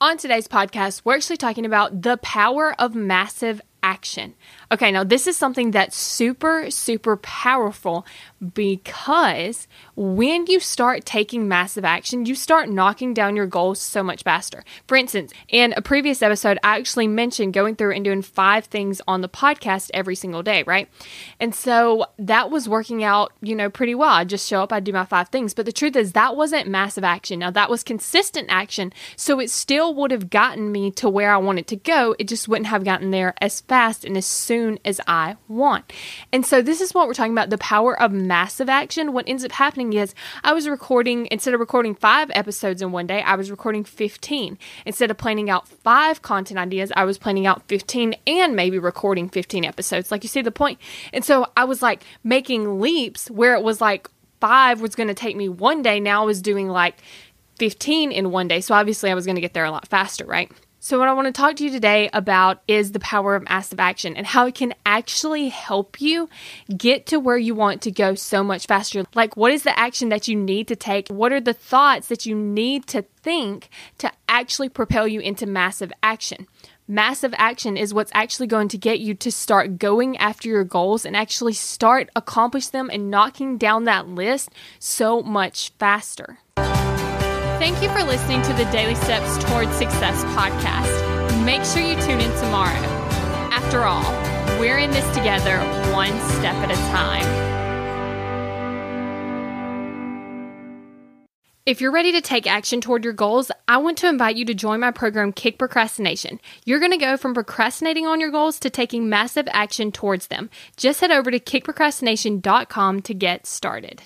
On today's podcast, we're actually talking about the power of massive action. Okay, now this is something that's super, super powerful because when you start taking massive action, you start knocking down your goals so much faster. For instance, in a previous episode, I actually mentioned going through and doing five things on the podcast every single day, right? And so that was working out, you know, pretty well. I just show up, I do my five things. But the truth is, that wasn't massive action. Now, that was consistent action. So it still would have gotten me to where I wanted to go. It just wouldn't have gotten there as fast and as soon as I want. And so this is what we're talking about the power of massive action, what ends up happening is I was recording, instead of recording five episodes in one day, I was recording 15. Instead of planning out five content ideas, I was planning out 15 and maybe recording 15 episodes. Like, you see the point? And so I was like making leaps where it was like five was going to take me one day. Now I was doing like 15 in one day. So obviously I was going to get there a lot faster, right? So, what I want to talk to you today about is the power of massive action and how it can actually help you get to where you want to go so much faster. Like, what is the action that you need to take? What are the thoughts that you need to think to actually propel you into massive action? Massive action is what's actually going to get you to start going after your goals and actually start accomplish them and knocking down that list so much faster. Thank you for listening to the Daily Steps Towards Success podcast. Make sure you tune in tomorrow. After all, we're in this together, one step at a time. If you're ready to take action toward your goals, I want to invite you to join my program, Kick Procrastination. You're going to go from procrastinating on your goals to taking massive action towards them. Just head over to kickprocrastination.com to get started.